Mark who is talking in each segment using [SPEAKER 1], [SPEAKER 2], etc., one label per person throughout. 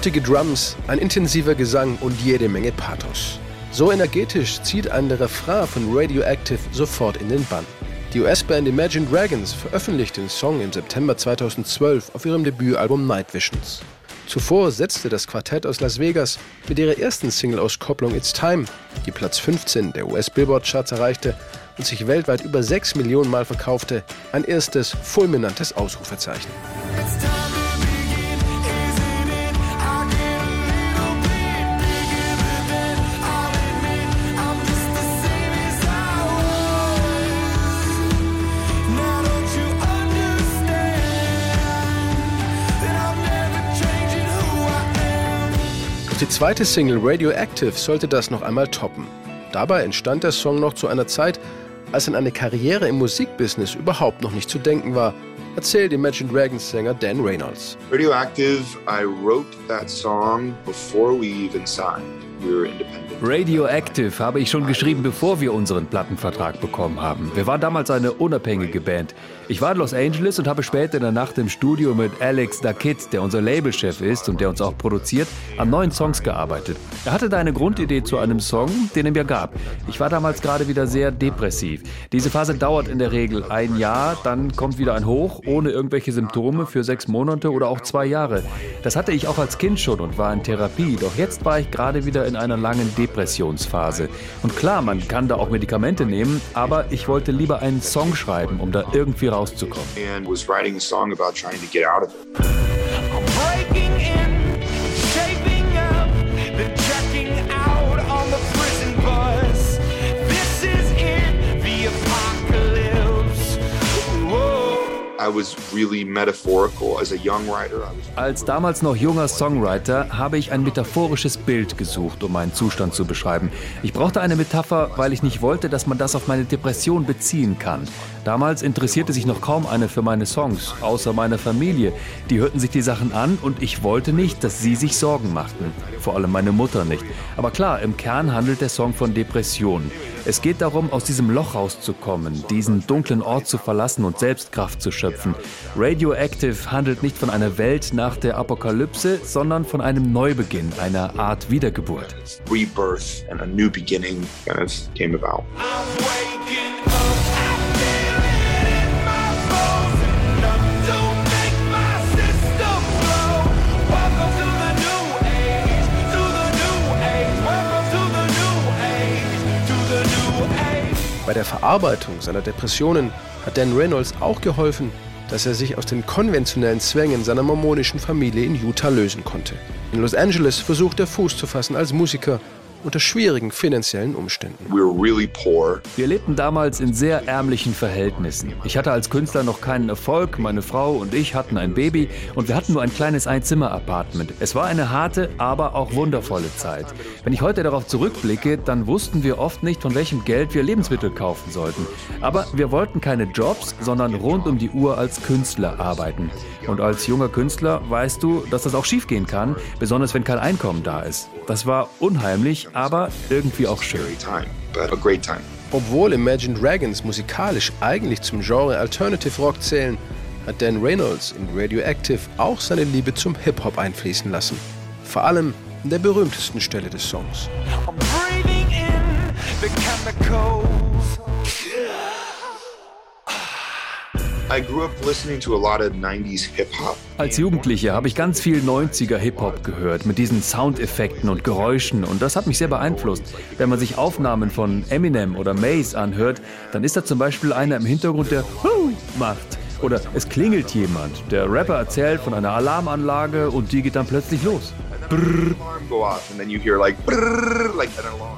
[SPEAKER 1] Wuchtige Drums, ein intensiver Gesang und jede Menge Pathos. So energetisch zieht ein Refrain von Radioactive sofort in den Bann. Die US-Band Imagine Dragons veröffentlicht den Song im September 2012 auf ihrem Debütalbum Night Visions. Zuvor setzte das Quartett aus Las Vegas mit ihrer ersten Single-Auskopplung It's Time, die Platz 15 der US-Billboard-Charts erreichte und sich weltweit über 6 Millionen Mal verkaufte, ein erstes fulminantes Ausrufezeichen. Die zweite Single Radioactive sollte das noch einmal toppen. Dabei entstand der Song noch zu einer Zeit, als an eine Karriere im Musikbusiness überhaupt noch nicht zu denken war, erzählt Imagine Dragons Sänger Dan Reynolds.
[SPEAKER 2] Radioactive, I wrote that song before we even signed.
[SPEAKER 3] Radioactive habe ich schon geschrieben, bevor wir unseren Plattenvertrag bekommen haben. Wir waren damals eine unabhängige Band. Ich war in Los Angeles und habe später in der Nacht im Studio mit Alex Dakit, der unser Labelchef ist und der uns auch produziert, an neuen Songs gearbeitet. Er hatte da eine Grundidee zu einem Song, den er mir gab. Ich war damals gerade wieder sehr depressiv. Diese Phase dauert in der Regel ein Jahr, dann kommt wieder ein Hoch, ohne irgendwelche Symptome für sechs Monate oder auch zwei Jahre. Das hatte ich auch als Kind schon und war in Therapie. Doch jetzt war ich gerade wieder in einer langen Depression. Depressionsphase. Und klar, man kann da auch Medikamente nehmen, aber ich wollte lieber einen Song schreiben, um da irgendwie And was writing a song about trying to get out of it. Als damals noch junger Songwriter habe ich ein metaphorisches Bild gesucht, um meinen Zustand zu beschreiben. Ich brauchte eine Metapher, weil ich nicht wollte, dass man das auf meine Depression beziehen kann. Damals interessierte sich noch kaum eine für meine Songs, außer meine Familie. Die hörten sich die Sachen an und ich wollte nicht, dass sie sich Sorgen machten. Vor allem meine Mutter nicht. Aber klar, im Kern handelt der Song von Depressionen. Es geht darum, aus diesem Loch rauszukommen, diesen dunklen Ort zu verlassen und Selbstkraft zu schöpfen. Radioactive handelt nicht von einer Welt nach der Apokalypse, sondern von einem Neubeginn, einer Art Wiedergeburt. Rebirth and a new beginning kind of came about.
[SPEAKER 1] Bei der Verarbeitung seiner Depressionen hat Dan Reynolds auch geholfen, dass er sich aus den konventionellen Zwängen seiner mormonischen Familie in Utah lösen konnte. In Los Angeles versucht er Fuß zu fassen als Musiker unter schwierigen finanziellen Umständen.
[SPEAKER 3] Wir lebten damals in sehr ärmlichen Verhältnissen. Ich hatte als Künstler noch keinen Erfolg, meine Frau und ich hatten ein Baby und wir hatten nur ein kleines Einzimmer-Apartment. Es war eine harte, aber auch wundervolle Zeit. Wenn ich heute darauf zurückblicke, dann wussten wir oft nicht, von welchem Geld wir Lebensmittel kaufen sollten. Aber wir wollten keine Jobs, sondern rund um die Uhr als Künstler arbeiten. Und als junger Künstler weißt du, dass das auch schiefgehen kann, besonders wenn kein Einkommen da ist. Das war unheimlich, aber irgendwie auch schön.
[SPEAKER 1] Obwohl Imagine Dragons musikalisch eigentlich zum Genre Alternative Rock zählen, hat Dan Reynolds in Radioactive auch seine Liebe zum Hip-Hop einfließen lassen. Vor allem an der berühmtesten Stelle des Songs.
[SPEAKER 3] Als Jugendlicher habe ich ganz viel 90er Hip-Hop gehört, mit diesen Soundeffekten und Geräuschen und das hat mich sehr beeinflusst. Wenn man sich Aufnahmen von Eminem oder Mace anhört, dann ist da zum Beispiel einer im Hintergrund, der macht. Oder es klingelt jemand. Der Rapper erzählt von einer Alarmanlage und die geht dann plötzlich los.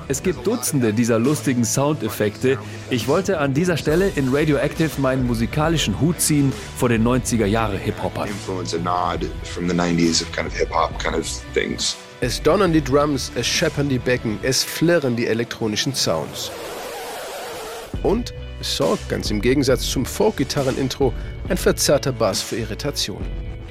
[SPEAKER 3] Es gibt Dutzende dieser lustigen Soundeffekte. Ich wollte an dieser Stelle in Radioactive meinen musikalischen Hut ziehen vor den 90er Jahre Hip-Hopern.
[SPEAKER 1] Es donnern die Drums, es scheppern die Becken, es flirren die elektronischen Sounds. Und sorgt, ganz im Gegensatz zum Folk-Gitarren-Intro, ein verzerrter Bass für Irritation.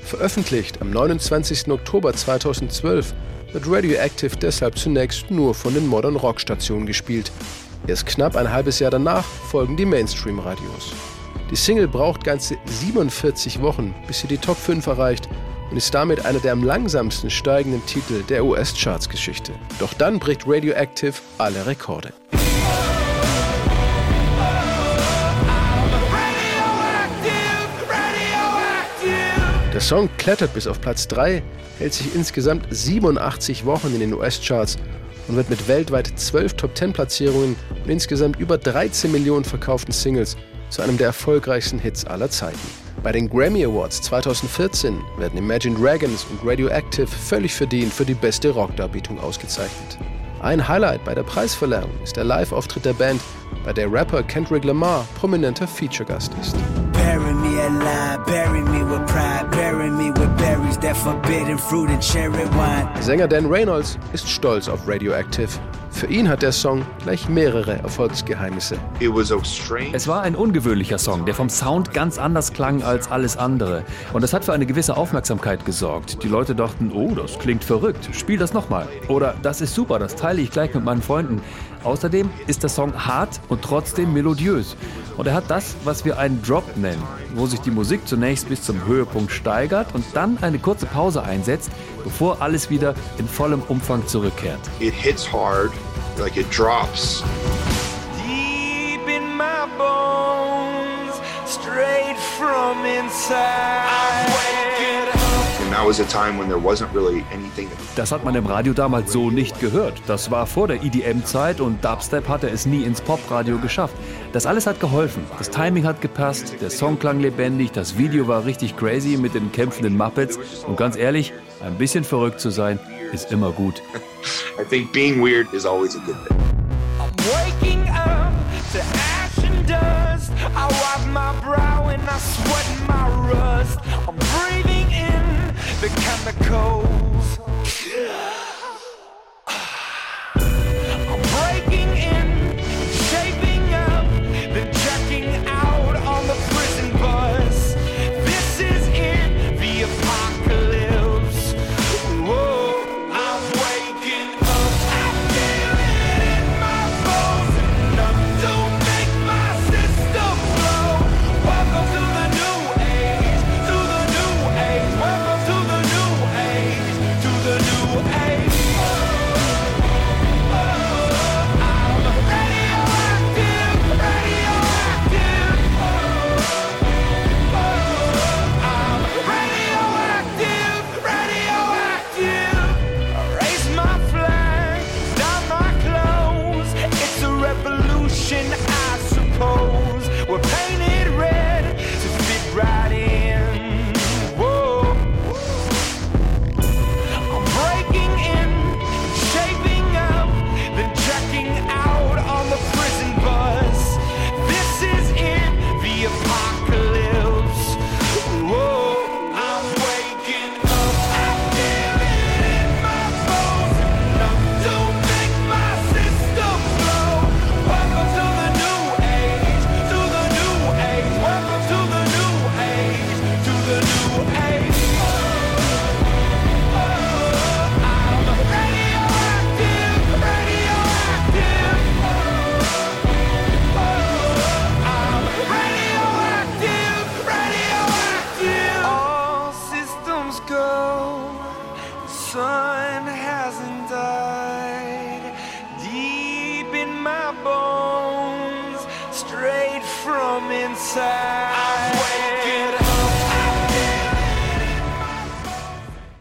[SPEAKER 1] Veröffentlicht am 29. Oktober 2012 wird Radioactive deshalb zunächst nur von den Modern Rock Stationen gespielt. Erst knapp ein halbes Jahr danach folgen die Mainstream-Radios. Die Single braucht ganze 47 Wochen, bis sie die Top 5 erreicht und ist damit einer der am langsamsten steigenden Titel der US-Charts-Geschichte. Doch dann bricht Radioactive alle Rekorde. Der Song klettert bis auf Platz 3, hält sich insgesamt 87 Wochen in den US-Charts und wird mit weltweit 12 Top-10-Platzierungen und insgesamt über 13 Millionen verkauften Singles zu einem der erfolgreichsten Hits aller Zeiten. Bei den Grammy Awards 2014 werden Imagine Dragons und Radioactive völlig verdient für die beste Rockdarbietung ausgezeichnet. Ein Highlight bei der Preisverleihung ist der Live-Auftritt der Band, bei der Rapper Kendrick Lamar prominenter Feature-Gast ist. Bury Sänger Dan Reynolds ist stolz auf Radioactive für ihn hat der Song gleich mehrere Erfolgsgeheimnisse.
[SPEAKER 2] Es war ein ungewöhnlicher Song, der vom Sound ganz anders klang als alles andere. Und das hat für eine gewisse Aufmerksamkeit gesorgt. Die Leute dachten, oh, das klingt verrückt, spiel das nochmal. Oder das ist super, das teile ich gleich mit meinen Freunden. Außerdem ist der Song hart und trotzdem melodiös. Und er hat das, was wir einen Drop nennen, wo sich die Musik zunächst bis zum Höhepunkt steigert und dann eine kurze Pause einsetzt, bevor alles wieder in vollem Umfang zurückkehrt.
[SPEAKER 3] It hits hard, like it drops. Deep in my bones, straight from inside.
[SPEAKER 2] Das hat man im Radio damals so nicht gehört. Das war vor der EDM-Zeit und Dubstep hatte es nie ins Popradio geschafft. Das alles hat geholfen. Das Timing hat gepasst, der Song klang lebendig, das Video war richtig crazy mit den kämpfenden Muppets. Und ganz ehrlich, ein bisschen verrückt zu sein, ist immer gut. I think being weird is always a good thing. I'm waking up to ash and dust. I wipe my brow and I sweat from inside.